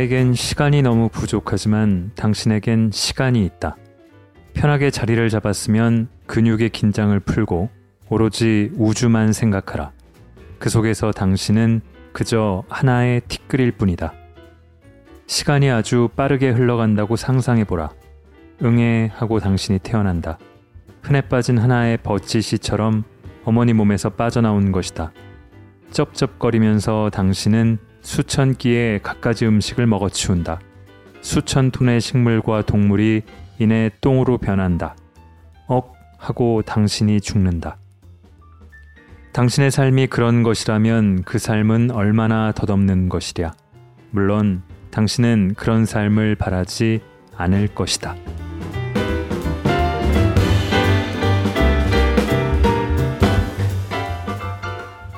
나에겐 시간이 너무 부족하지만 당신에겐 시간이 있다. 편하게 자리를 잡았으면 근육의 긴장을 풀고 오로지 우주만 생각하라. 그 속에서 당신은 그저 하나의 티끌일 뿐이다. 시간이 아주 빠르게 흘러간다고 상상해보라. 응애 하고 당신이 태어난다. 흔해 빠진 하나의 버찌씨처럼 어머니 몸에서 빠져나온 것이다. 쩝쩝거리면서 당신은 수천 끼의 갖가지 음식을 먹어치운다. 수천 톤의 식물과 동물이 이내 똥으로 변한다. 억 하고 당신이 죽는다. 당신의 삶이 그런 것이라면 그 삶은 얼마나 덧없는 것이랴. 물론 당신은 그런 삶을 바라지 않을 것이다.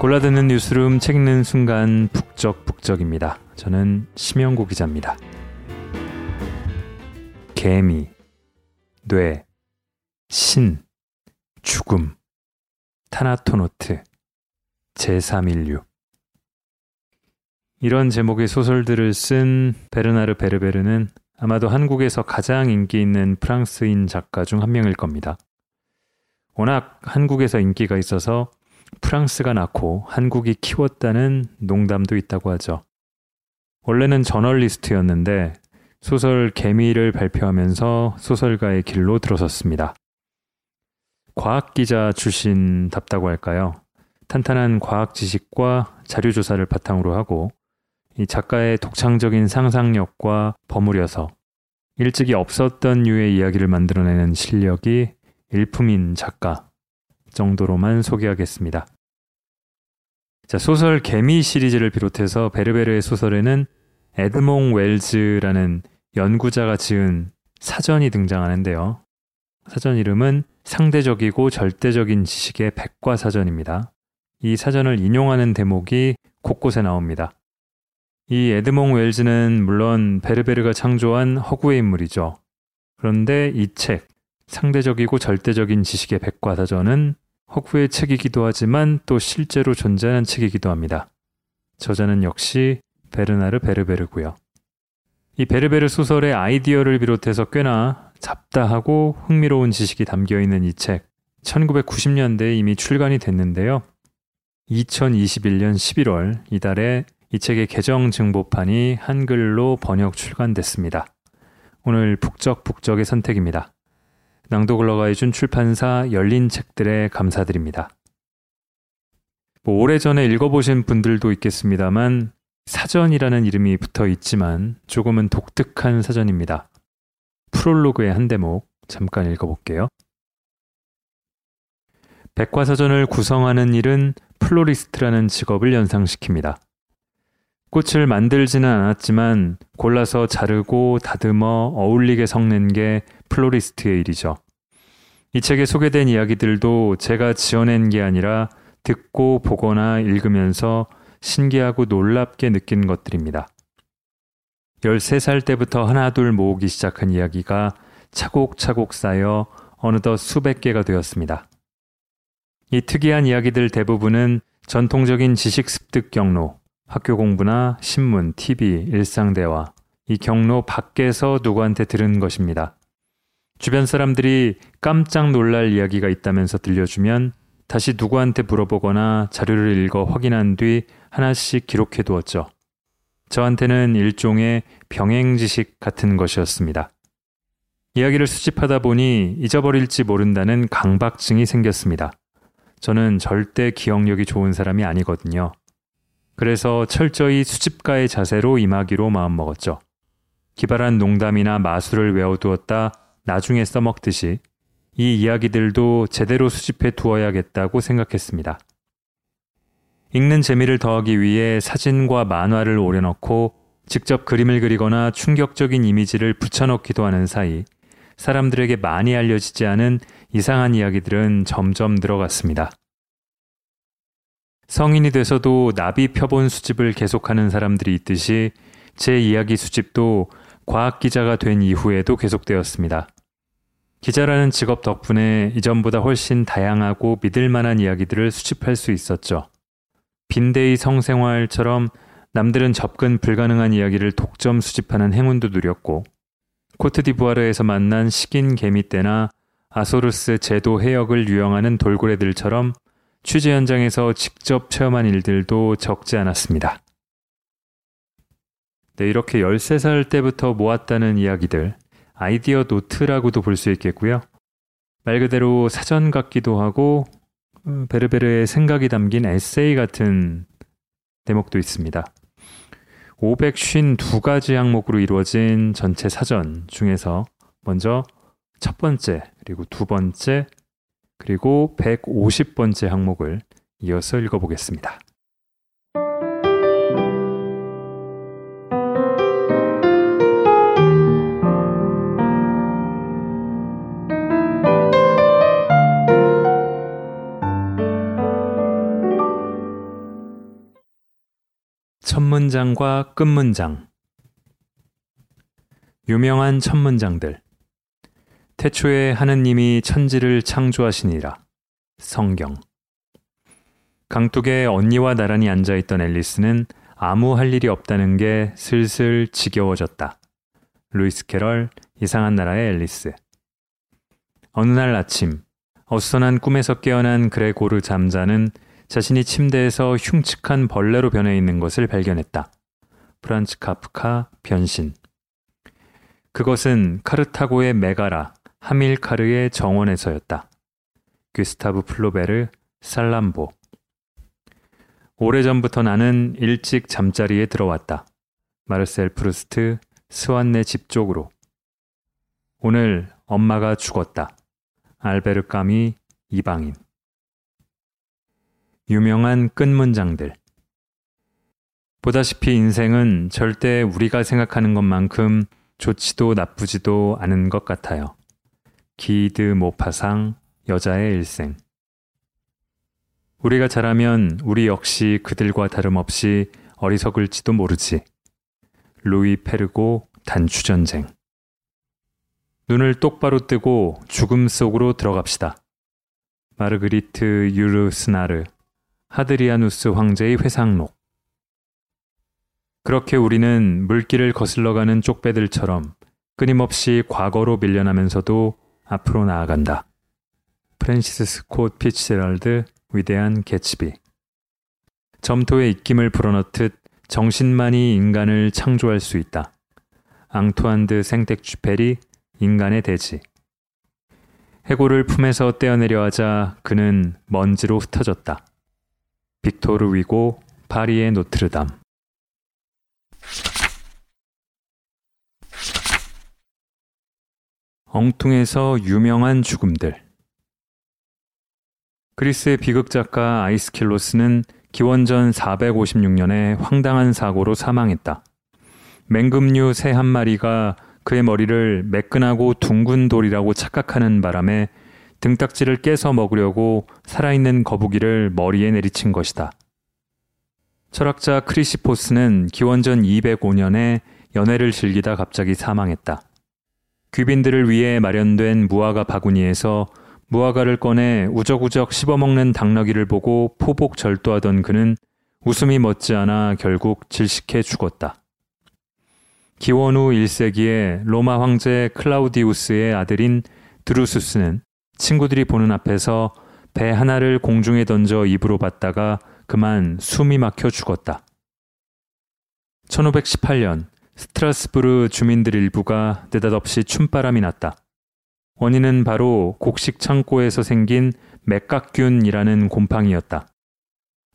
골라듣는 뉴스룸 책 읽는 순간 북적북적입니다. 저는 심영구 기자입니다. 개미, 뇌, 신, 죽음, 타나토노트, 제3인류. 이런 제목의 소설들을 쓴 베르나르 베르베르는 아마도 한국에서 가장 인기 있는 프랑스인 작가 중 한 명일 겁니다. 워낙 한국에서 인기가 있어서 프랑스가 낳고 한국이 키웠다는 농담도 있다고 하죠. 원래는 저널리스트였는데 소설 개미를 발표하면서 소설가의 길로 들어섰습니다. 과학기자 출신답다고 할까요? 탄탄한 과학 지식과 자료 조사를 바탕으로 하고 이 작가의 독창적인 상상력과 버무려서 일찍이 없었던 류의 이야기를 만들어내는 실력이 일품인 작가 정도로만 소개하겠습니다. 자, 소설 개미 시리즈를 비롯해서 베르베르의 소설에는 에드몽 웰즈라는 연구자가 지은 사전이 등장하는데요. 사전 이름은 상대적이고 절대적인 지식의 백과사전입니다. 이 사전을 인용하는 대목이 곳곳에 나옵니다. 이 에드몽 웰즈는 물론 베르베르가 창조한 허구의 인물이죠. 그런데 이 책, 상대적이고 절대적인 지식의 백과사전은 허구의 책이기도 하지만 또 실제로 존재하는 책이기도 합니다. 저자는 역시 베르나르 베르베르고요. 이 베르베르 소설의 아이디어를 비롯해서 꽤나 잡다하고 흥미로운 지식이 담겨 있는 이 책, 1990년대에 이미 출간이 됐는데요. 2021년 11월 이달에 이 책의 개정 증보판이 한글로 번역 출간됐습니다. 오늘 북적북적의 선택입니다. 낭독을 허가해준 출판사 열린 책들에 감사드립니다. 뭐 오래전에 읽어보신 분들도 있겠습니다만 사전이라는 이름이 붙어 있지만 조금은 독특한 사전입니다. 프롤로그의 한 대목 잠깐 읽어볼게요. 백과사전을 구성하는 일은 플로리스트라는 직업을 연상시킵니다. 꽃을 만들지는 않았지만 골라서 자르고 다듬어 어울리게 섞는 게 플로리스트의 일이죠. 이 책에 소개된 이야기들도 제가 지어낸 게 아니라 듣고 보거나 읽으면서 신기하고 놀랍게 느낀 것들입니다. 13살 때부터 하나둘 모으기 시작한 이야기가 차곡차곡 쌓여 어느덧 수백 개가 되었습니다. 이 특이한 이야기들 대부분은 전통적인 지식 습득 경로, 학교 공부나 신문, TV, 일상대화, 이 경로 밖에서 누구한테 들은 것입니다. 주변 사람들이 깜짝 놀랄 이야기가 있다면서 들려주면 다시 누구한테 물어보거나 자료를 읽어 확인한 뒤 하나씩 기록해 두었죠. 저한테는 일종의 병행 지식 같은 것이었습니다. 이야기를 수집하다 보니 잊어버릴지 모른다는 강박증이 생겼습니다. 저는 절대 기억력이 좋은 사람이 아니거든요. 그래서 철저히 수집가의 자세로 임하기로 마음먹었죠. 기발한 농담이나 마술을 외워두었다 나중에 써먹듯이 이 이야기들도 제대로 수집해 두어야겠다고 생각했습니다. 읽는 재미를 더하기 위해 사진과 만화를 오려놓고 직접 그림을 그리거나 충격적인 이미지를 붙여넣기도 하는 사이 사람들에게 많이 알려지지 않은 이상한 이야기들은 점점 늘어갔습니다. 성인이 돼서도 나비 표본 수집을 계속하는 사람들이 있듯이 제 이야기 수집도 과학 기자가 된 이후에도 계속되었습니다. 기자라는 직업 덕분에 이전보다 훨씬 다양하고 믿을 만한 이야기들을 수집할 수 있었죠. 빈대의 성생활처럼 남들은 접근 불가능한 이야기를 독점 수집하는 행운도 누렸고 코트디부아르에서 만난 식인 개미 떼나 아소르스 제도 해역을 유영하는 돌고래들처럼 취재 현장에서 직접 체험한 일들도 적지 않았습니다. 네, 이렇게 13살 때부터 모았다는 이야기들, 아이디어 노트라고도 볼 수 있겠고요. 말 그대로 사전 같기도 하고, 어, 베르베르의 생각이 담긴 에세이 같은 대목도 있습니다. 552가지 항목으로 이루어진 전체 사전 중에서 먼저 첫 번째, 그리고 두 번째, 그리고 150번째 항목을 이어서 읽어보겠습니다. 첫 문장과 끝 문장 유명한 첫 문장들 태초에 하느님이 천지를 창조하시니라. 성경. 강둑에 언니와 나란히 앉아 있던 앨리스는 아무 할 일이 없다는 게 슬슬 지겨워졌다. 루이스 캐럴, 이상한 나라의 앨리스. 어느 날 아침, 어수선한 꿈에서 깨어난 그레고르 잠자는 자신이 침대에서 흉측한 벌레로 변해 있는 것을 발견했다. 프란츠 카프카 변신. 그것은 카르타고의 메가라, 하밀카르의 정원에서였다. 귀스타브 플로베르, 살람보. 오래전부터 나는 일찍 잠자리에 들어왔다. 마르셀 프루스트, 스완네 집 쪽으로. 오늘 엄마가 죽었다. 알베르 까미, 이방인. 유명한 끝 문장들. 보다시피 인생은 절대 우리가 생각하는 것만큼 좋지도 나쁘지도 않은 것 같아요. 기드 모파상 여자의 일생 우리가 자라면 우리 역시 그들과 다름없이 어리석을지도 모르지. 루이 페르고 단추전쟁 눈을 똑바로 뜨고 죽음 속으로 들어갑시다. 마르그리트 유르스나르 하드리아누스 황제의 회상록 그렇게 우리는 물길을 거슬러 가는 쪽배들처럼 끊임없이 과거로 밀려나면서도 앞으로 나아간다. 프랜시스 스콧 피츠제럴드 위대한 개츠비 점토에 입김을 불어넣듯 정신만이 인간을 창조할 수 있다. 앙투안 드 생텍쥐페리 인간의 대지 해골을 품에서 떼어내려 하자 그는 먼지로 흩어졌다. 빅토르 위고 파리의 노트르담 엉뚱해서 유명한 죽음들. 그리스의 비극 작가 아이스킬로스는 기원전 456년에 황당한 사고로 사망했다. 맹금류 새 한 마리가 그의 머리를 매끈하고 둥근 돌이라고 착각하는 바람에 등딱지를 깨서 먹으려고 살아있는 거북이를 머리에 내리친 것이다. 철학자 크리시포스는 기원전 205년에 연애를 즐기다 갑자기 사망했다. 귀빈들을 위해 마련된 무화과 바구니에서 무화과를 꺼내 우적우적 씹어먹는 당나귀를 보고 포복 절도하던 그는 웃음이 멋지않아 결국 질식해 죽었다. 기원 후 1세기에 로마 황제 클라우디우스의 아들인 드루수스는 친구들이 보는 앞에서 배 하나를 공중에 던져 입으로 받다가 그만 숨이 막혀 죽었다. 1518년 스트라스부르 주민들 일부가 느닷없이 춤바람이 났다. 원인은 바로 곡식 창고에서 생긴 맥각균이라는 곰팡이였다.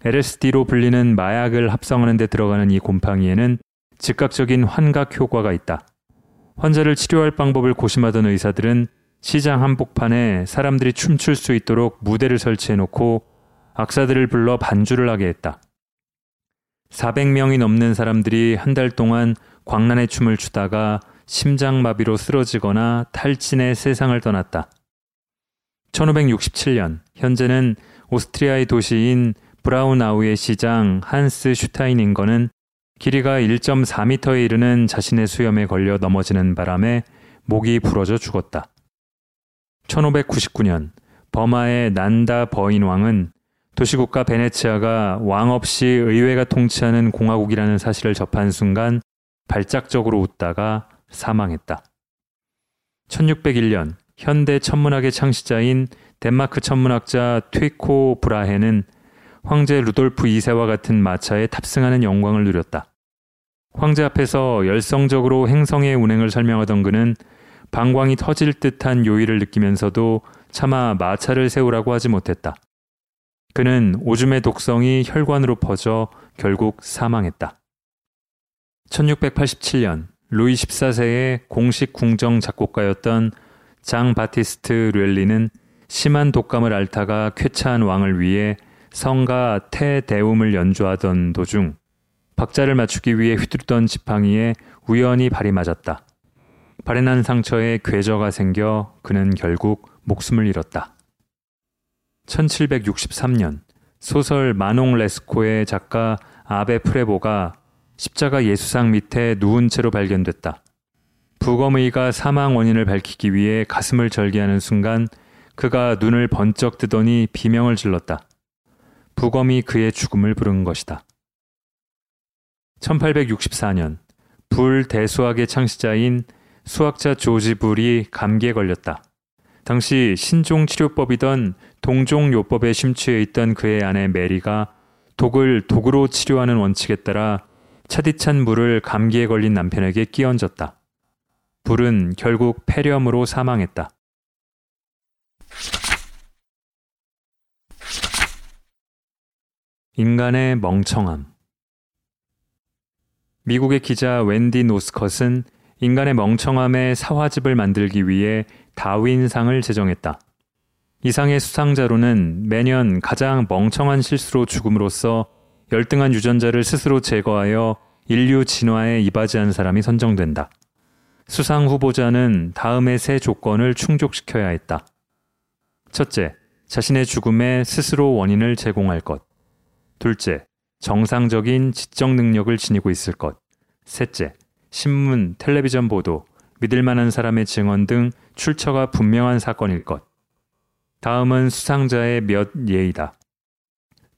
LSD로 불리는 마약을 합성하는 데 들어가는 이 곰팡이에는 즉각적인 환각 효과가 있다. 환자를 치료할 방법을 고심하던 의사들은 시장 한복판에 사람들이 춤출 수 있도록 무대를 설치해 놓고 악사들을 불러 반주를 하게 했다. 400명이 넘는 사람들이 한 달 동안 광란의 춤을 추다가 심장마비로 쓰러지거나 탈진해 세상을 떠났다. 1567년 현재는 오스트리아의 도시인 브라우나우의 시장 한스 슈타인인거는 길이가 1.4m에 이르는 자신의 수염에 걸려 넘어지는 바람에 목이 부러져 죽었다. 1599년 버마의 난다 버인 왕은 도시국가 베네치아가 왕 없이 의회가 통치하는 공화국이라는 사실을 접한 순간 발작적으로 웃다가 사망했다. 1601년 현대 천문학의 창시자인 덴마크 천문학자 트위코 브라헤는 황제 루돌프 2세와 같은 마차에 탑승하는 영광을 누렸다. 황제 앞에서 열성적으로 행성의 운행을 설명하던 그는 방광이 터질 듯한 요의를 느끼면서도 차마 마차를 세우라고 하지 못했다. 그는 오줌의 독성이 혈관으로 퍼져 결국 사망했다. 1687년 루이 14세의 공식 궁정 작곡가였던 장 바티스트 르엘리는 심한 독감을 앓다가 쾌차한 왕을 위해 성가 테대움을 연주하던 도중 박자를 맞추기 위해 휘두르던 지팡이에 우연히 발이 맞았다. 발에 난 상처에 궤저가 생겨 그는 결국 목숨을 잃었다. 1763년 소설 마농 레스코의 작가 아베 프레보가 십자가 예수상 밑에 누운 채로 발견됐다. 부검의가 사망 원인을 밝히기 위해 가슴을 절개하는 순간 그가 눈을 번쩍 뜨더니 비명을 질렀다. 부검이 그의 죽음을 부른 것이다. 1864년 불 대수학의 창시자인 수학자 조지 불이 감기에 걸렸다. 당시 신종 치료법이던 동종 요법에 심취해 있던 그의 아내 메리가 독을 독으로 치료하는 원칙에 따라 차디찬 물을 감기에 걸린 남편에게 끼얹었다. 불은 결국 폐렴으로 사망했다. 인간의 멍청함 미국의 기자 웬디 노스컷은 인간의 멍청함의 사화집을 만들기 위해 다윈상을 제정했다. 이 상의 수상자로는 매년 가장 멍청한 실수로 죽음으로써 열등한 유전자를 스스로 제거하여 인류 진화에 이바지한 사람이 선정된다. 수상 후보자는 다음의 세 조건을 충족시켜야 했다. 첫째, 자신의 죽음에 스스로 원인을 제공할 것. 둘째, 정상적인 지적 능력을 지니고 있을 것. 셋째, 신문, 텔레비전 보도, 믿을 만한 사람의 증언 등 출처가 분명한 사건일 것. 다음은 수상자의 몇 예이다.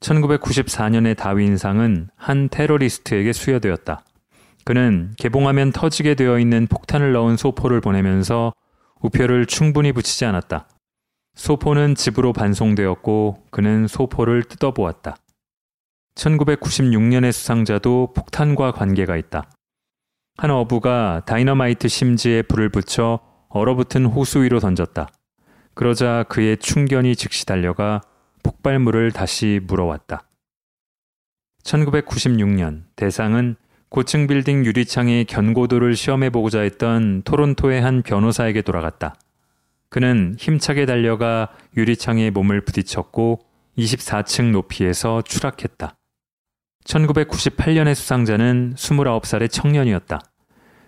1994년의 다윈상은 한 테러리스트에게 수여되었다. 그는 개봉하면 터지게 되어 있는 폭탄을 넣은 소포를 보내면서 우표를 충분히 붙이지 않았다. 소포는 집으로 반송되었고 그는 소포를 뜯어보았다. 1996년의 수상자도 폭탄과 관계가 있다. 한 어부가 다이너마이트 심지에 불을 붙여 얼어붙은 호수 위로 던졌다. 그러자 그의 충견이 즉시 달려가 폭발물을 다시 물어왔다. 1996년 대상은 고층 빌딩 유리창의 견고도를 시험해보고자 했던 토론토의 한 변호사에게 돌아갔다. 그는 힘차게 달려가 유리창에 몸을 부딪혔고 24층 높이에서 추락했다. 1998년의 수상자는 29살의 청년이었다.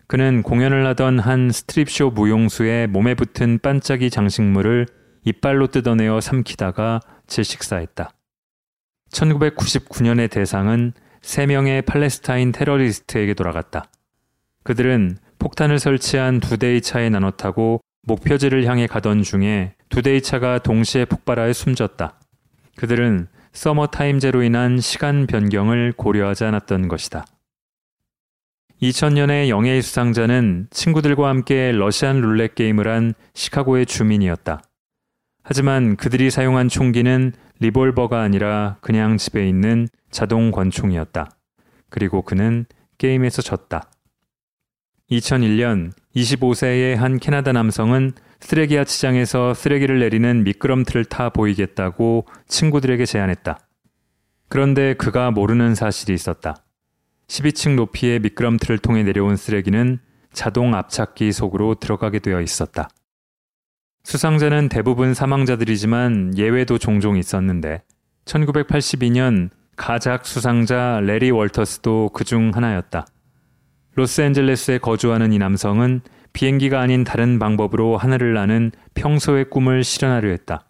그는 공연을 하던 한 스트립쇼 무용수의 몸에 붙은 반짝이 장식물을 이빨로 뜯어내어 삼키다가 질식사했다. 1999년의 대상은 3명의 팔레스타인 테러리스트에게 돌아갔다. 그들은 폭탄을 설치한 두 대의 차에 나눠 타고 목표지를 향해 가던 중에 두 대의 차가 동시에 폭발하여 숨졌다. 그들은 서머 타임제로 인한 시간 변경을 고려하지 않았던 것이다. 2000년의 영예의 수상자는 친구들과 함께 러시안 룰렛 게임을 한 시카고의 주민이었다. 하지만 그들이 사용한 총기는 리볼버가 아니라 그냥 집에 있는 자동 권총이었다. 그리고 그는 게임에서 졌다. 2001년 25세의 한 캐나다 남성은 쓰레기 야 치장에서 쓰레기를 내리는 미끄럼틀을 타 보이겠다고 친구들에게 제안했다. 그런데 그가 모르는 사실이 있었다. 12층 높이의 미끄럼틀을 통해 내려온 쓰레기는 자동 압착기 속으로 들어가게 되어 있었다. 수상자는 대부분 사망자들이지만 예외도 종종 있었는데 1982년 가작 수상자 레리 월터스도 그 중 하나였다. 로스앤젤레스에 거주하는 이 남성은 비행기가 아닌 다른 방법으로 하늘을 나는 평소의 꿈을 실현하려 했다.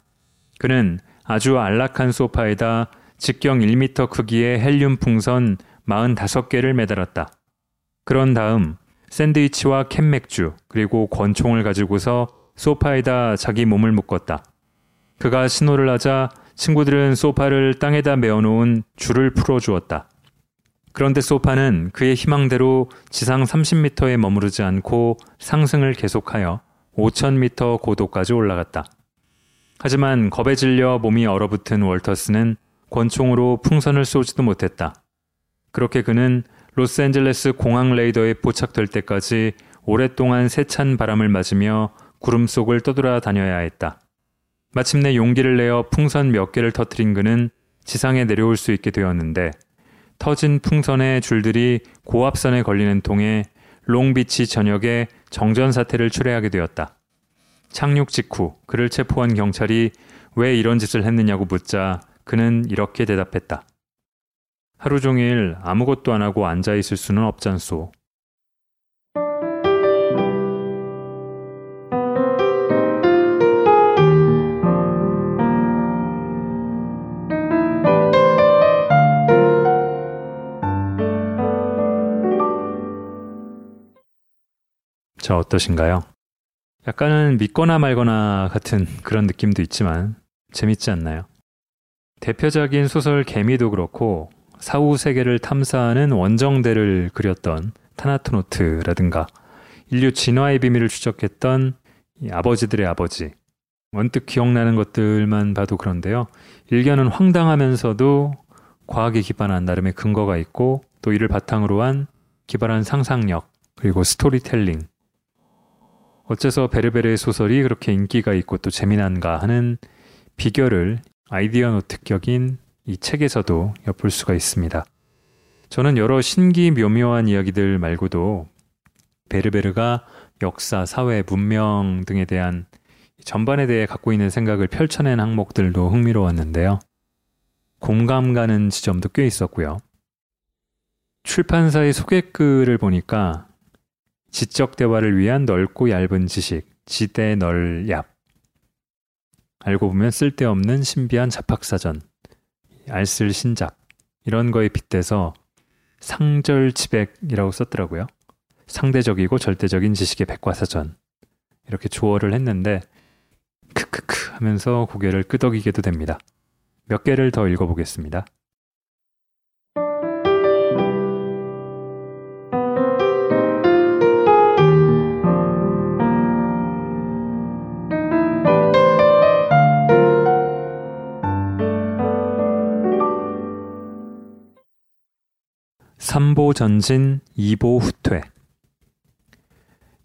그는 아주 안락한 소파에다 직경 1m 크기의 헬륨 풍선 45개를 매달았다. 그런 다음 샌드위치와 캔맥주 그리고 권총을 가지고서 소파에다 자기 몸을 묶었다. 그가 신호를 하자 친구들은 소파를 땅에다 메어놓은 줄을 풀어주었다. 그런데 소파는 그의 희망대로 지상 30m에 머무르지 않고 상승을 계속하여 5,000m 고도까지 올라갔다. 하지만 겁에 질려 몸이 얼어붙은 월터스는 권총으로 풍선을 쏘지도 못했다. 그렇게 그는 로스앤젤레스 공항 레이더에 포착될 때까지 오랫동안 세찬 바람을 맞으며 구름 속을 떠돌아 다녀야 했다. 마침내 용기를 내어 풍선 몇 개를 터트린 그는 지상에 내려올 수 있게 되었는데 터진 풍선의 줄들이 고압선에 걸리는 통에 롱비치 전역에 정전 사태를 초래하게 되었다. 착륙 직후 그를 체포한 경찰이 왜 이런 짓을 했느냐고 묻자 그는 이렇게 대답했다. 하루 종일 아무것도 안 하고 앉아 있을 수는 없잖소. 자, 어떠신가요? 약간은 믿거나 말거나 같은 그런 느낌도 있지만 재밌지 않나요? 대표적인 소설 개미도 그렇고 사후 세계를 탐사하는 원정대를 그렸던 타나토노트라든가 인류 진화의 비밀을 추적했던 아버지들의 아버지 원뜩 기억나는 것들만 봐도 그런데요. 일견은 황당하면서도 과학에 기반한 나름의 근거가 있고 또 이를 바탕으로 한 기발한 상상력 그리고 스토리텔링 어째서 베르베르의 소설이 그렇게 인기가 있고 또 재미난가 하는 비결을 아이디어 노트격인 이 책에서도 엿볼 수가 있습니다. 저는 여러 신기 묘묘한 이야기들 말고도 베르베르가 역사, 사회, 문명 등에 대한 전반에 대해 갖고 있는 생각을 펼쳐낸 항목들도 흥미로웠는데요. 공감 가는 지점도 꽤 있었고요. 출판사의 소개글을 보니까 지적 대화를 위한 넓고 얇은 지식, 지대 널얍. 알고 보면 쓸데없는 신비한 잡학사전, 알쓸 신작, 이런 거에 빗대서 상절지백이라고 썼더라고요. 상대적이고 절대적인 지식의 백과사전. 이렇게 조어를 했는데, 크크크 하면서 고개를 끄덕이게도 됩니다. 몇 개를 더 읽어보겠습니다. 3보 전진, 2보 후퇴.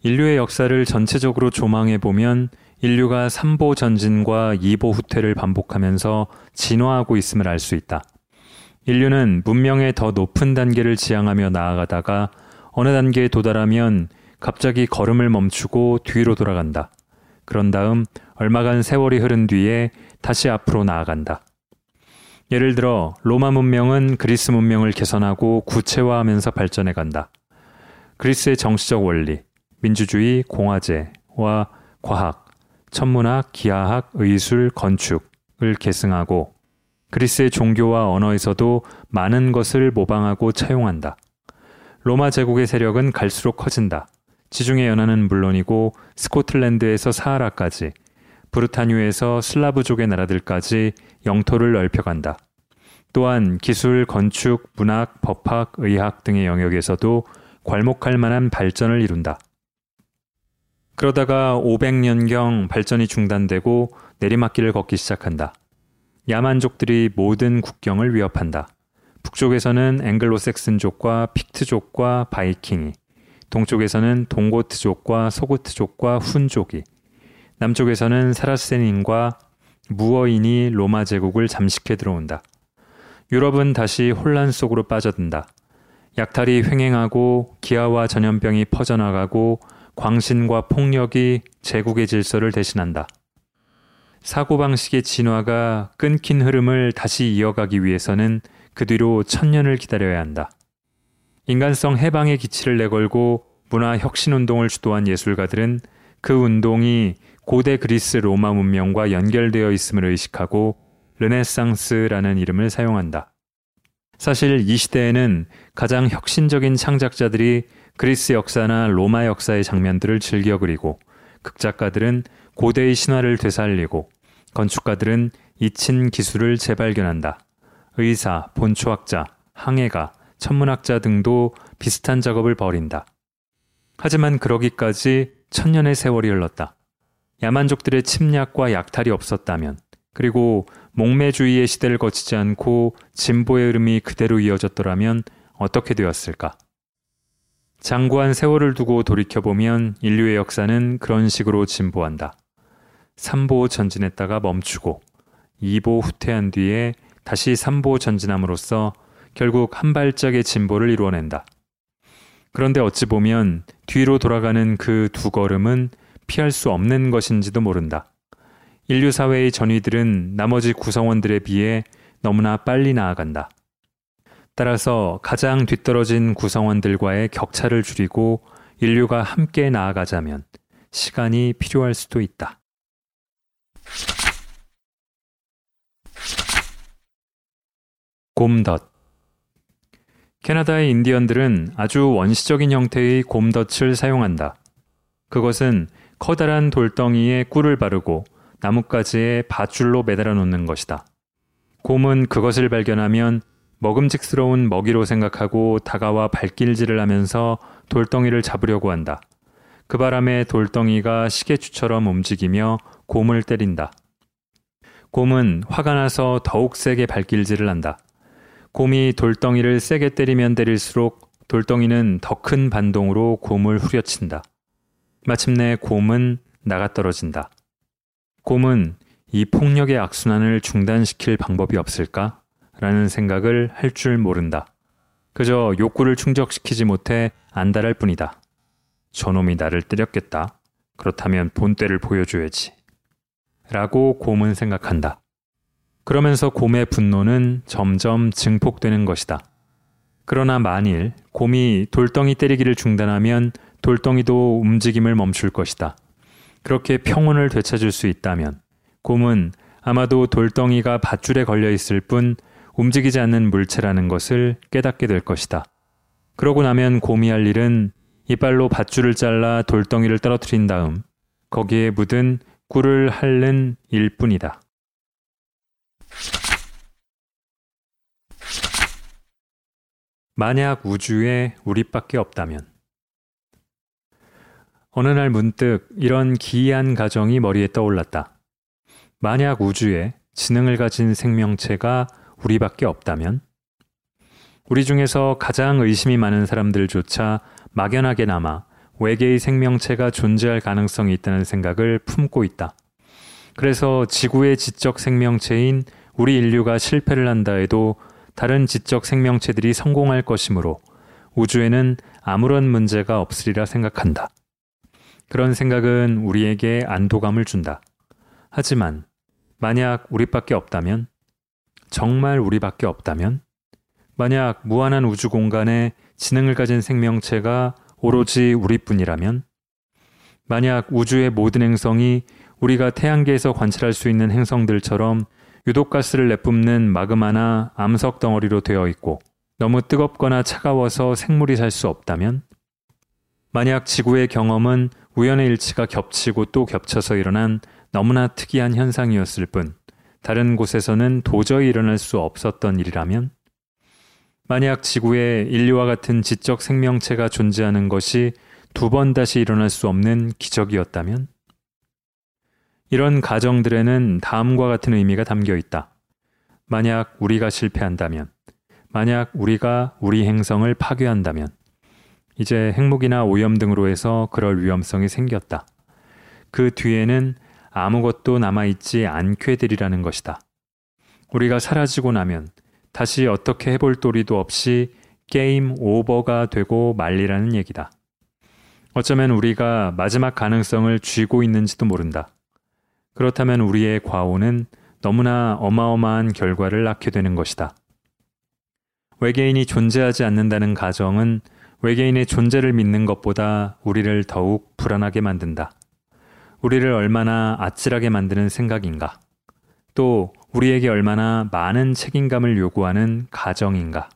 인류의 역사를 전체적으로 조망해 보면 인류가 3보 전진과 2보 후퇴를 반복하면서 진화하고 있음을 알 수 있다. 인류는 문명의 더 높은 단계를 지향하며 나아가다가 어느 단계에 도달하면 갑자기 걸음을 멈추고 뒤로 돌아간다. 그런 다음 얼마간 세월이 흐른 뒤에 다시 앞으로 나아간다. 예를 들어 로마 문명은 그리스 문명을 개선하고 구체화하면서 발전해 간다. 그리스의 정치적 원리, 민주주의, 공화제와 과학, 천문학, 기하학, 의술, 건축을 계승하고 그리스의 종교와 언어에서도 많은 것을 모방하고 차용한다. 로마 제국의 세력은 갈수록 커진다. 지중해 연안은 물론이고 스코틀랜드에서 사하라까지 브루타뉴에서 슬라브족의 나라들까지 영토를 넓혀간다. 또한 기술, 건축, 문학, 법학, 의학 등의 영역에서도 괄목할 만한 발전을 이룬다. 그러다가 500년경 발전이 중단되고 내리막길을 걷기 시작한다. 야만족들이 모든 국경을 위협한다. 북쪽에서는 앵글로색슨족과 픽트족과 바이킹이, 동쪽에서는 동고트족과 소고트족과 훈족이, 남쪽에서는 사라센인과 무어인이 로마 제국을 잠식해 들어온다. 유럽은 다시 혼란 속으로 빠져든다. 약탈이 횡행하고 기아와 전염병이 퍼져나가고 광신과 폭력이 제국의 질서를 대신한다. 사고방식의 진화가 끊긴 흐름을 다시 이어가기 위해서는 그 뒤로 천년을 기다려야 한다. 인간성 해방의 기치를 내걸고 문화 혁신 운동을 주도한 예술가들은 그 운동이 고대 그리스 로마 문명과 연결되어 있음을 의식하고 르네상스라는 이름을 사용한다. 사실 이 시대에는 가장 혁신적인 창작자들이 그리스 역사나 로마 역사의 장면들을 즐겨 그리고 극작가들은 고대의 신화를 되살리고 건축가들은 잊힌 기술을 재발견한다. 의사, 본초학자, 항해가, 천문학자 등도 비슷한 작업을 벌인다. 하지만 그러기까지 천년의 세월이 흘렀다. 야만족들의 침략과 약탈이 없었다면, 그리고 목매주의의 시대를 거치지 않고 진보의 흐름이 그대로 이어졌더라면 어떻게 되었을까? 장구한 세월을 두고 돌이켜보면 인류의 역사는 그런 식으로 진보한다. 3보 전진했다가 멈추고 2보 후퇴한 뒤에 다시 3보 전진함으로써 결국 한 발짝의 진보를 이루어낸다. 그런데 어찌 보면 뒤로 돌아가는 그 두 걸음은 피할 수 없는 것인지도 모른다. 인류 사회의 전위들은 나머지 구성원들에 비해 너무나 빨리 나아간다. 따라서 가장 뒤떨어진 구성원들과의 격차를 줄이고 인류가 함께 나아가자면 시간이 필요할 수도 있다. 곰덧 캐나다의 인디언들은 아주 원시적인 형태의 곰덫을 사용한다. 그것은 커다란 돌덩이에 꿀을 바르고 나뭇가지에 밧줄로 매달아 놓는 것이다. 곰은 그것을 발견하면 먹음직스러운 먹이로 생각하고 다가와 발길질을 하면서 돌덩이를 잡으려고 한다. 그 바람에 돌덩이가 시계추처럼 움직이며 곰을 때린다. 곰은 화가 나서 더욱 세게 발길질을 한다. 곰이 돌덩이를 세게 때리면 때릴수록 돌덩이는 더 큰 반동으로 곰을 후려친다. 마침내 곰은 나가 떨어진다. 곰은 이 폭력의 악순환을 중단시킬 방법이 없을까? 라는 생각을 할 줄 모른다. 그저 욕구를 충족시키지 못해 안달할 뿐이다. 저놈이 나를 때렸겠다. 그렇다면 본때를 보여줘야지. 라고 곰은 생각한다. 그러면서 곰의 분노는 점점 증폭되는 것이다. 그러나 만일 곰이 돌덩이 때리기를 중단하면 돌덩이도 움직임을 멈출 것이다. 그렇게 평온을 되찾을 수 있다면 곰은 아마도 돌덩이가 밧줄에 걸려 있을 뿐 움직이지 않는 물체라는 것을 깨닫게 될 것이다. 그러고 나면 곰이 할 일은 이빨로 밧줄을 잘라 돌덩이를 떨어뜨린 다음 거기에 묻은 꿀을 핥는 일뿐이다. 만약 우주에 우리밖에 없다면 어느 날 문득 이런 기이한 가정이 머리에 떠올랐다. 만약 우주에 지능을 가진 생명체가 우리밖에 없다면 우리 중에서 가장 의심이 많은 사람들조차 막연하게 남아 외계의 생명체가 존재할 가능성이 있다는 생각을 품고 있다. 그래서 지구의 지적 생명체인 우리 인류가 실패를 한다 해도 다른 지적 생명체들이 성공할 것이므로 우주에는 아무런 문제가 없으리라 생각한다. 그런 생각은 우리에게 안도감을 준다. 하지만 만약 우리밖에 없다면, 정말 우리밖에 없다면, 만약 무한한 우주 공간에 지능을 가진 생명체가 오로지 우리뿐이라면, 만약 우주의 모든 행성이 우리가 태양계에서 관찰할 수 있는 행성들처럼 유독가스를 내뿜는 마그마나 암석 덩어리로 되어 있고 너무 뜨겁거나 차가워서 생물이 살 수 없다면 만약 지구의 경험은 우연의 일치가 겹치고 또 겹쳐서 일어난 너무나 특이한 현상이었을 뿐 다른 곳에서는 도저히 일어날 수 없었던 일이라면 만약 지구에 인류와 같은 지적 생명체가 존재하는 것이 두 번 다시 일어날 수 없는 기적이었다면 이런 가정들에는 다음과 같은 의미가 담겨 있다. 만약 우리가 실패한다면, 만약 우리가 우리 행성을 파괴한다면, 이제 핵무기나 오염 등으로 해서 그럴 위험성이 생겼다. 그 뒤에는 아무것도 남아있지 않게 되리라는 것이다. 우리가 사라지고 나면 다시 어떻게 해볼 도리도 없이 게임 오버가 되고 말리라는 얘기다. 어쩌면 우리가 마지막 가능성을 쥐고 있는지도 모른다. 그렇다면 우리의 과오는 너무나 어마어마한 결과를 낳게 되는 것이다. 외계인이 존재하지 않는다는 가정은 외계인의 존재를 믿는 것보다 우리를 더욱 불안하게 만든다. 우리를 얼마나 아찔하게 만드는 생각인가? 또 우리에게 얼마나 많은 책임감을 요구하는 가정인가?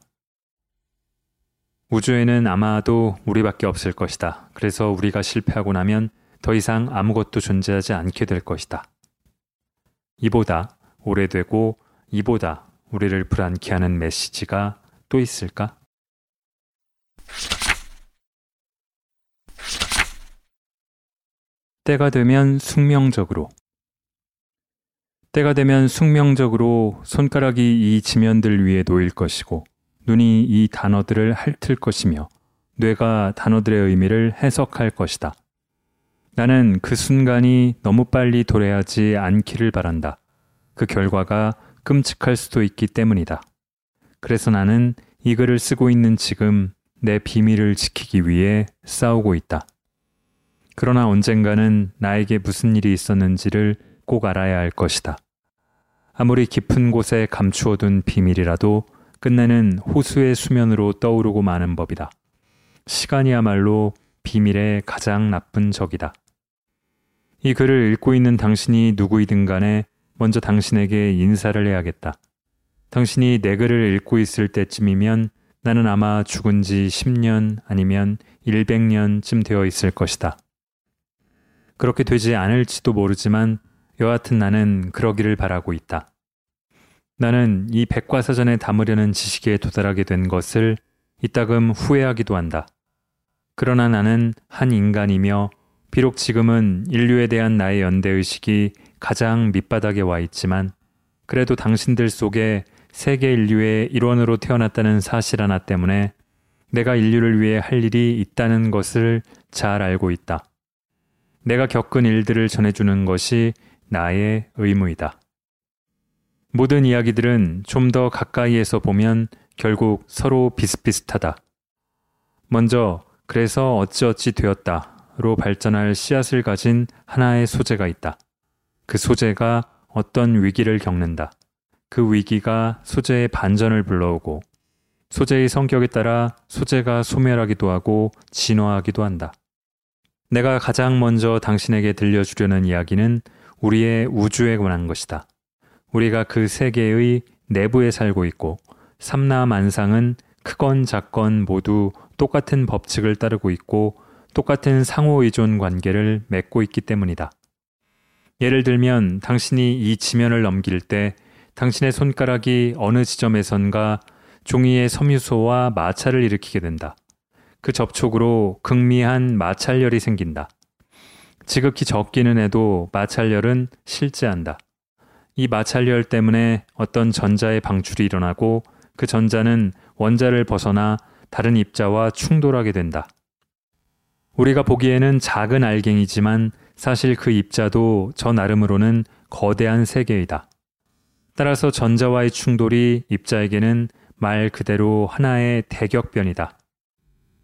우주에는 아마도 우리밖에 없을 것이다. 그래서 우리가 실패하고 나면 더 이상 아무것도 존재하지 않게 될 것이다. 이보다 오래되고 이보다 우리를 불안케 하는 메시지가 또 있을까? 때가 되면 숙명적으로 때가 되면 숙명적으로 손가락이 이 지면들 위에 놓일 것이고 눈이 이 단어들을 핥을 것이며 뇌가 단어들의 의미를 해석할 것이다. 나는 그 순간이 너무 빨리 도래하지 않기를 바란다. 그 결과가 끔찍할 수도 있기 때문이다. 그래서 나는 이 글을 쓰고 있는 지금 내 비밀을 지키기 위해 싸우고 있다. 그러나 언젠가는 나에게 무슨 일이 있었는지를 꼭 알아야 할 것이다. 아무리 깊은 곳에 감추어둔 비밀이라도 끝내는 호수의 수면으로 떠오르고 마는 법이다. 시간이야말로 비밀의 가장 나쁜 적이다. 이 글을 읽고 있는 당신이 누구이든 간에 먼저 당신에게 인사를 해야겠다. 당신이 내 글을 읽고 있을 때쯤이면 나는 아마 죽은 지 10년 아니면 100년쯤 되어 있을 것이다. 그렇게 되지 않을지도 모르지만 여하튼 나는 그러기를 바라고 있다. 나는 이 백과사전에 담으려는 지식에 도달하게 된 것을 이따금 후회하기도 한다. 그러나 나는 한 인간이며 비록 지금은 인류에 대한 나의 연대의식이 가장 밑바닥에 와 있지만 그래도 당신들 속에 세계 인류의 일원으로 태어났다는 사실 하나 때문에 내가 인류를 위해 할 일이 있다는 것을 잘 알고 있다. 내가 겪은 일들을 전해주는 것이 나의 의무이다. 모든 이야기들은 좀 더 가까이에서 보면 결국 서로 비슷비슷하다. 먼저, 그래서 어찌어찌 되었다로 발전할 씨앗을 가진 하나의 소재가 있다. 그 소재가 어떤 위기를 겪는다. 그 위기가 소재의 반전을 불러오고 소재의 성격에 따라 소재가 소멸하기도 하고 진화하기도 한다. 내가 가장 먼저 당신에게 들려주려는 이야기는 우리의 우주에 관한 것이다. 우리가 그 세계의 내부에 살고 있고 삼라만상은 크건 작건 모두 똑같은 법칙을 따르고 있고 똑같은 상호 의존 관계를 맺고 있기 때문이다. 예를 들면 당신이 이 지면을 넘길 때 당신의 손가락이 어느 지점에선가 종이의 섬유소와 마찰을 일으키게 된다. 그 접촉으로 극미한 마찰열이 생긴다. 지극히 적기는 해도 마찰열은 실제한다. 이 마찰열 때문에 어떤 전자의 방출이 일어나고 그 전자는 원자를 벗어나 다른 입자와 충돌하게 된다. 우리가 보기에는 작은 알갱이지만 사실 그 입자도 저 나름으로는 거대한 세계이다. 따라서 전자와의 충돌이 입자에게는 말 그대로 하나의 대격변이다.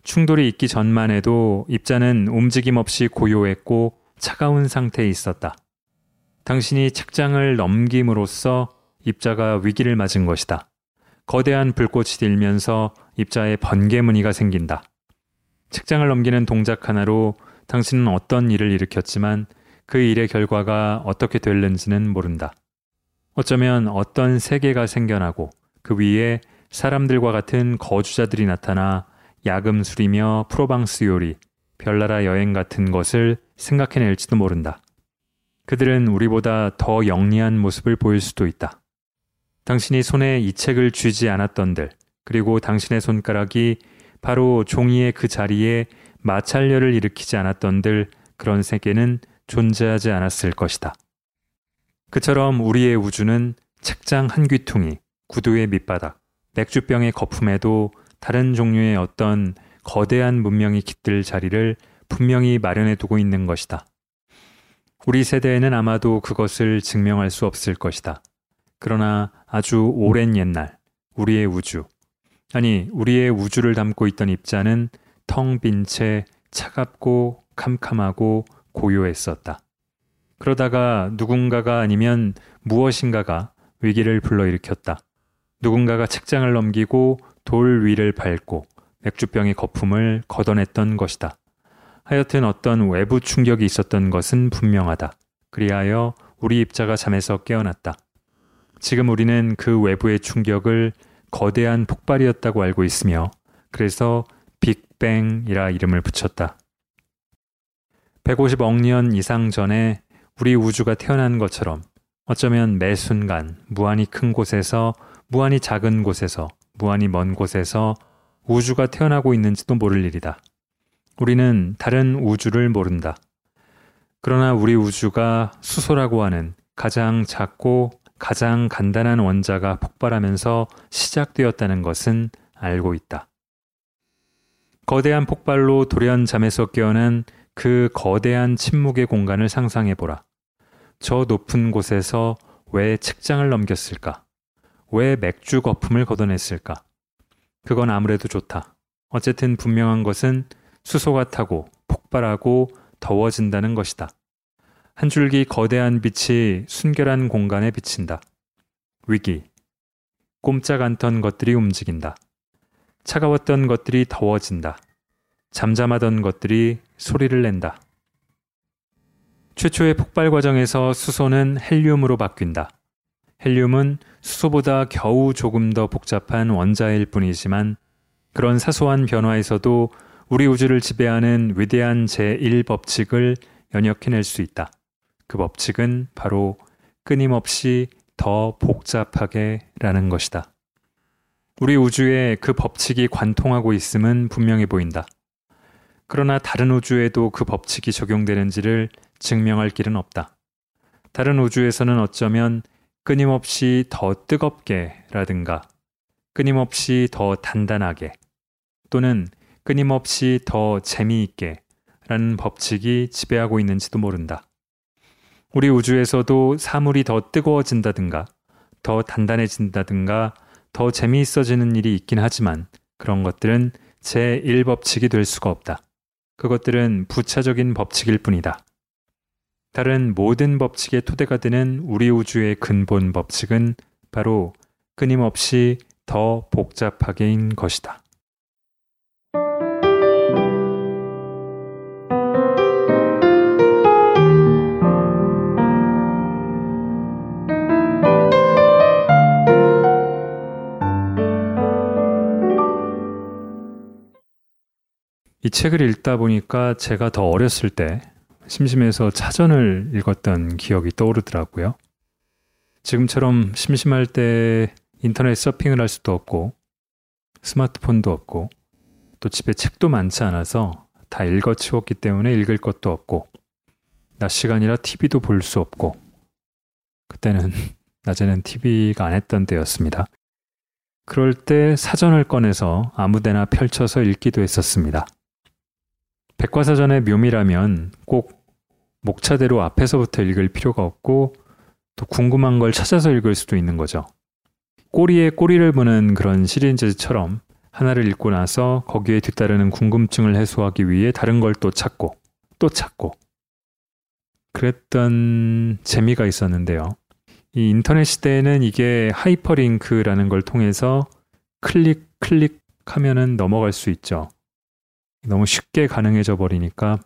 충돌이 있기 전만 해도 입자는 움직임 없이 고요했고 차가운 상태에 있었다. 당신이 책장을 넘김으로써 입자가 위기를 맞은 것이다. 거대한 불꽃이 들면서 입자에 번개 무늬가 생긴다. 책장을 넘기는 동작 하나로 당신은 어떤 일을 일으켰지만 그 일의 결과가 어떻게 될는지는 모른다. 어쩌면 어떤 세계가 생겨나고 그 위에 사람들과 같은 거주자들이 나타나 야금술이며 프로방스 요리, 별나라 여행 같은 것을 생각해낼지도 모른다. 그들은 우리보다 더 영리한 모습을 보일 수도 있다. 당신이 손에 이 책을 쥐지 않았던들, 그리고 당신의 손가락이 바로 종이의 그 자리에 마찰열을 일으키지 않았던들 그런 세계는 존재하지 않았을 것이다. 그처럼 우리의 우주는 책장 한 귀퉁이, 구두의 밑바닥, 맥주병의 거품에도 다른 종류의 어떤 거대한 문명이 깃들 자리를 분명히 마련해 두고 있는 것이다. 우리 세대에는 아마도 그것을 증명할 수 없을 것이다. 그러나 아주 오랜 옛날, 우리의 우주, 아니, 우리의 우주를 담고 있던 입자는 텅 빈 채 차갑고 캄캄하고 고요했었다. 그러다가 누군가가 아니면 무엇인가가 위기를 불러일으켰다. 누군가가 책장을 넘기고 돌 위를 밟고 맥주병의 거품을 걷어냈던 것이다. 하여튼 어떤 외부 충격이 있었던 것은 분명하다. 그리하여 우리 입자가 잠에서 깨어났다. 지금 우리는 그 외부의 충격을 거대한 폭발이었다고 알고 있으며 그래서 빅뱅이라 이름을 붙였다. 150억 년 이상 전에 우리 우주가 태어난 것처럼 어쩌면 매 순간 무한히 큰 곳에서 무한히 작은 곳에서 무한히 먼 곳에서 우주가 태어나고 있는지도 모를 일이다. 우리는 다른 우주를 모른다. 그러나 우리 우주가 수소라고 하는 가장 작고 가장 간단한 원자가 폭발하면서 시작되었다는 것은 알고 있다. 거대한 폭발로 돌연 잠에서 깨어난 그 거대한 침묵의 공간을 상상해 보라. 저 높은 곳에서 왜 책장을 넘겼을까? 왜 맥주 거품을 걷어냈을까? 그건 아무래도 좋다. 어쨌든 분명한 것은 수소가 타고 폭발하고 더워진다는 것이다. 한 줄기 거대한 빛이 순결한 공간에 비친다. 위기. 꼼짝 않던 것들이 움직인다. 차가웠던 것들이 더워진다. 잠잠하던 것들이 소리를 낸다. 최초의 폭발 과정에서 수소는 헬륨으로 바뀐다. 헬륨은 수소보다 겨우 조금 더 복잡한 원자일 뿐이지만 그런 사소한 변화에서도 우리 우주를 지배하는 위대한 제1법칙을 연역해낼 수 있다. 그 법칙은 바로 끊임없이 더 복잡하게 라는 것이다. 우리 우주에 그 법칙이 관통하고 있음은 분명해 보인다. 그러나 다른 우주에도 그 법칙이 적용되는지를 증명할 길은 없다. 다른 우주에서는 어쩌면 끊임없이 더 뜨겁게 라든가 끊임없이 더 단단하게 또는 끊임없이 더 재미있게 라는 법칙이 지배하고 있는지도 모른다. 우리 우주에서도 사물이 더 뜨거워진다든가 더 단단해진다든가 더 재미있어지는 일이 있긴 하지만 그런 것들은 제1법칙이 될 수가 없다. 그것들은 부차적인 법칙일 뿐이다. 다른 모든 법칙의 토대가 되는 우리 우주의 근본 법칙은 바로 끊임없이 더 복잡하게인 것이다. 이 책을 읽다 보니까 제가 더 어렸을 때 심심해서 차전을 읽었던 기억이 떠오르더라고요. 지금처럼 심심할 때 인터넷 서핑을 할 수도 없고 스마트폰도 없고 또 집에 책도 많지 않아서 다 읽어 치웠기 때문에 읽을 것도 없고 낮 시간이라 TV도 볼 수 없고 그때는 낮에는 TV가 안 했던 때였습니다. 그럴 때 사전을 꺼내서 아무데나 펼쳐서 읽기도 했었습니다. 백과사전의 묘미라면 꼭 목차대로 앞에서부터 읽을 필요가 없고 또 궁금한 걸 찾아서 읽을 수도 있는 거죠. 꼬리에 꼬리를 무는 그런 시리즈처럼 하나를 읽고 나서 거기에 뒤따르는 궁금증을 해소하기 위해 다른 걸 또 찾고 또 찾고 그랬던 재미가 있었는데요. 이 인터넷 시대에는 이게 하이퍼링크라는 걸 통해서 클릭 클릭 하면은 넘어갈 수 있죠. 너무 쉽게 가능해져 버리니까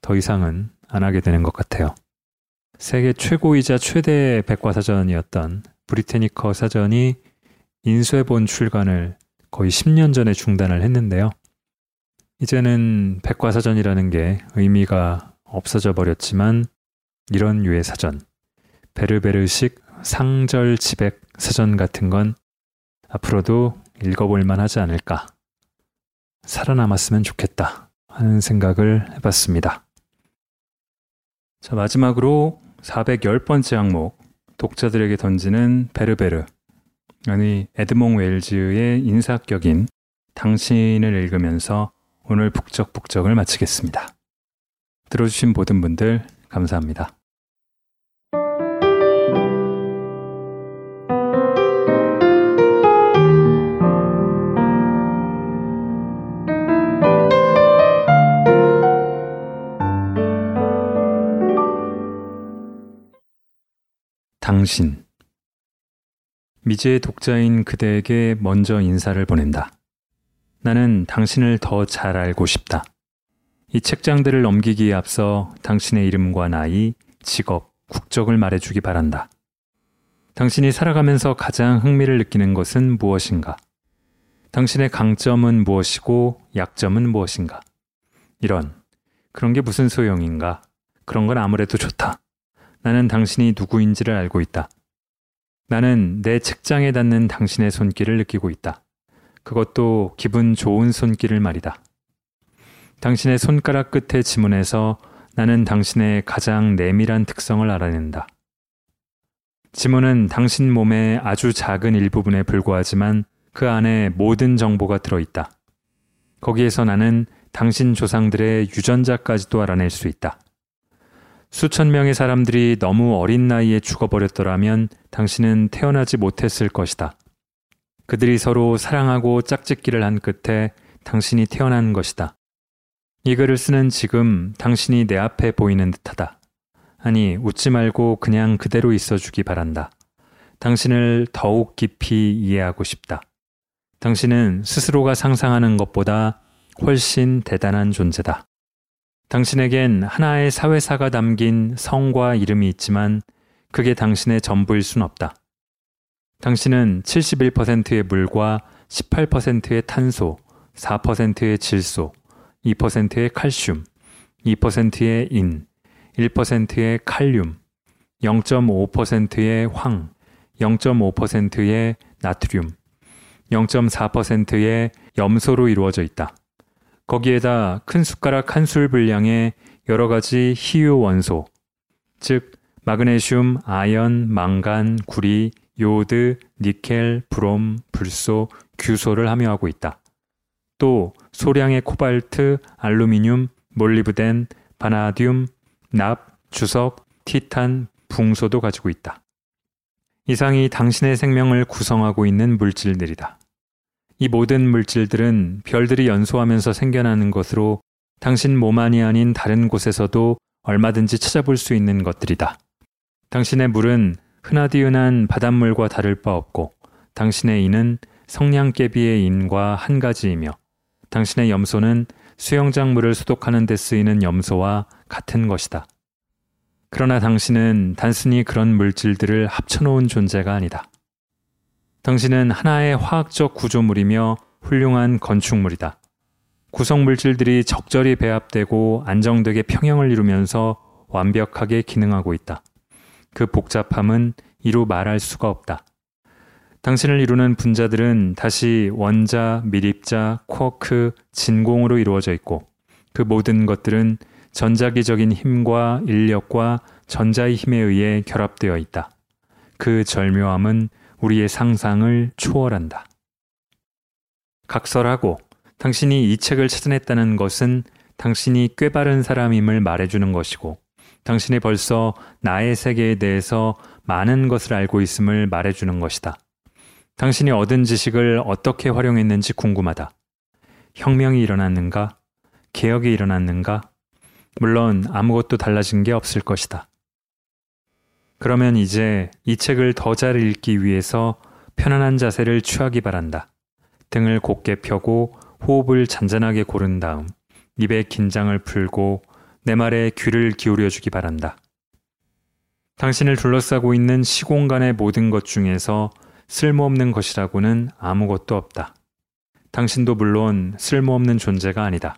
더 이상은 안 하게 되는 것 같아요. 세계 최고이자 최대 백과사전이었던 브리테니커 사전이 인쇄본 출간을 거의 10년 전에 중단을 했는데요. 이제는 백과사전이라는 게 의미가 없어져 버렸지만 이런 유의 사전, 베르베르식 상절 지백 사전 같은 건 앞으로도 읽어볼 만하지 않을까 살아남았으면 좋겠다 하는 생각을 해봤습니다. 자, 마지막으로 410번째 항목, 독자들에게 던지는 베르베르. 아니, 에드몽 웰즈의 인사격인 당신을 읽으면서 오늘 북적북적을 마치겠습니다. 들어주신 모든 분들 감사합니다. 당신. 미제의 독자인 그대에게 먼저 인사를 보낸다. 나는 당신을 더 잘 알고 싶다. 이 책장들을 넘기기에 앞서 당신의 이름과 나이, 직업, 국적을 말해주기 바란다. 당신이 살아가면서 가장 흥미를 느끼는 것은 무엇인가? 당신의 강점은 무엇이고 약점은 무엇인가? 이런, 그런 게 무슨 소용인가? 그런 건 아무래도 좋다. 나는 당신이 누구인지를 알고 있다. 나는 내 책장에 닿는 당신의 손길을 느끼고 있다. 그것도 기분 좋은 손길을 말이다. 당신의 손가락 끝의 지문에서 나는 당신의 가장 내밀한 특성을 알아낸다. 지문은 당신 몸의 아주 작은 일부분에 불과하지만 그 안에 모든 정보가 들어있다. 거기에서 나는 당신 조상들의 유전자까지도 알아낼 수 있다. 수천 명의 사람들이 너무 어린 나이에 죽어버렸더라면 당신은 태어나지 못했을 것이다. 그들이 서로 사랑하고 짝짓기를 한 끝에 당신이 태어난 것이다. 이 글을 쓰는 지금 당신이 내 앞에 보이는 듯하다. 아니, 웃지 말고 그냥 그대로 있어 주기 바란다. 당신을 더욱 깊이 이해하고 싶다. 당신은 스스로가 상상하는 것보다 훨씬 대단한 존재다. 당신에겐 하나의 사회사가 담긴 성과 이름이 있지만 그게 당신의 전부일 순 없다. 당신은 71%의 물과 18%의 탄소, 4%의 질소, 2%의 칼슘, 2%의 인, 1%의 칼륨, 0.5%의 황, 0.5%의 나트륨, 0.4%의 염소로 이루어져 있다. 거기에다 큰 숟가락 한 술 분량의 여러 가지 희유 원소, 즉 마그네슘, 아연, 망간, 구리, 요드, 니켈, 브롬, 불소, 규소를 함유하고 있다. 또 소량의 코발트, 알루미늄, 몰리브덴, 바나듐, 납, 주석, 티탄, 붕소도 가지고 있다. 이상이 당신의 생명을 구성하고 있는 물질들이다. 이 모든 물질들은 별들이 연소하면서 생겨나는 것으로 당신 몸 안이 아닌 다른 곳에서도 얼마든지 찾아볼 수 있는 것들이다. 당신의 물은 흔하디 흔한 바닷물과 다를 바 없고 당신의 인은 성냥개비의 인과 한 가지이며 당신의 염소는 수영장 물을 소독하는 데 쓰이는 염소와 같은 것이다. 그러나 당신은 단순히 그런 물질들을 합쳐놓은 존재가 아니다. 당신은 하나의 화학적 구조물이며 훌륭한 건축물이다. 구성 물질들이 적절히 배합되고 안정되게 평형을 이루면서 완벽하게 기능하고 있다. 그 복잡함은 이루 말할 수가 없다. 당신을 이루는 분자들은 다시 원자, 밀입자, 쿼크, 진공으로 이루어져 있고 그 모든 것들은 전자기적인 힘과 인력과 전자의 힘에 의해 결합되어 있다. 그 절묘함은 우리의 상상을 초월한다. 각설하고 당신이 이 책을 찾아냈다는 것은 당신이 꽤 바른 사람임을 말해주는 것이고 당신이 벌써 나의 세계에 대해서 많은 것을 알고 있음을 말해주는 것이다. 당신이 얻은 지식을 어떻게 활용했는지 궁금하다. 혁명이 일어났는가? 개혁이 일어났는가? 물론 아무것도 달라진 게 없을 것이다. 그러면 이제 이 책을 더 잘 읽기 위해서 편안한 자세를 취하기 바란다. 등을 곧게 펴고 호흡을 잔잔하게 고른 다음 입의 긴장을 풀고 내 말에 귀를 기울여 주기 바란다. 당신을 둘러싸고 있는 시공간의 모든 것 중에서 쓸모없는 것이라고는 아무것도 없다. 당신도 물론 쓸모없는 존재가 아니다.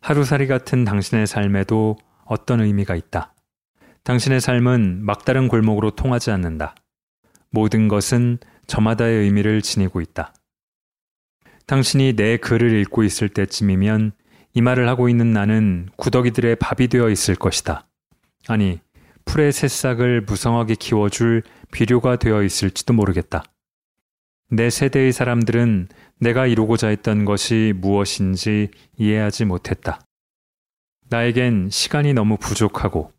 하루살이 같은 당신의 삶에도 어떤 의미가 있다. 당신의 삶은 막다른 골목으로 통하지 않는다. 모든 것은 저마다의 의미를 지니고 있다. 당신이 내 글을 읽고 있을 때쯤이면 이 말을 하고 있는 나는 구더기들의 밥이 되어 있을 것이다. 아니, 풀의 새싹을 무성하게 키워줄 비료가 되어 있을지도 모르겠다. 내 세대의 사람들은 내가 이루고자 했던 것이 무엇인지 이해하지 못했다. 나에겐 시간이 너무 부족하고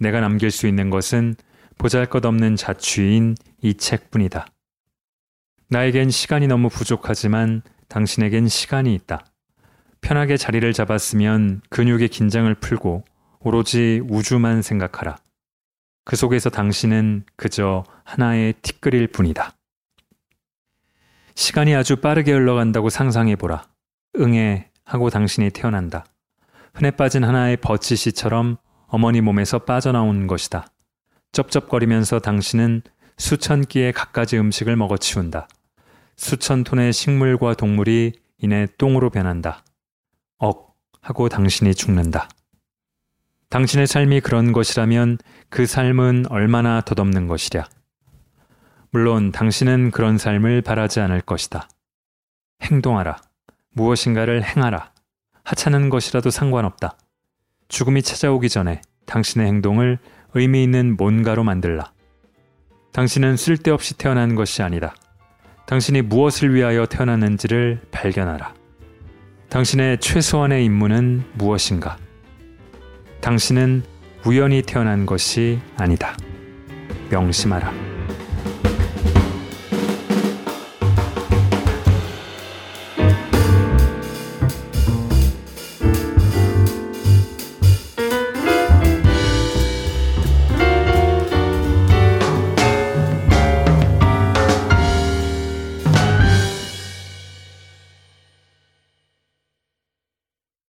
내가 남길 수 있는 것은 보잘 것 없는 자취인 이 책뿐이다. 나에겐 시간이 너무 부족하지만 당신에겐 시간이 있다. 편하게 자리를 잡았으면 근육의 긴장을 풀고 오로지 우주만 생각하라. 그 속에서 당신은 그저 하나의 티끌일 뿐이다. 시간이 아주 빠르게 흘러간다고 상상해보라. 응애 하고 당신이 태어난다. 흔해 빠진 하나의 버치씨처럼 어머니 몸에서 빠져나온 것이다. 쩝쩝거리면서 당신은 수천 끼의 갖가지 음식을 먹어치운다. 수천 톤의 식물과 동물이 이내 똥으로 변한다. 억 하고 당신이 죽는다. 당신의 삶이 그런 것이라면 그 삶은 얼마나 덧없는 것이랴. 물론 당신은 그런 삶을 바라지 않을 것이다. 행동하라. 무엇인가를 행하라. 하찮은 것이라도 상관없다. 죽음이 찾아오기 전에 당신의 행동을 의미 있는 뭔가로 만들라. 당신은 쓸데없이 태어난 것이 아니다. 당신이 무엇을 위하여 태어났는지를 발견하라. 당신의 최소한의 임무는 무엇인가? 당신은 우연히 태어난 것이 아니다. 명심하라.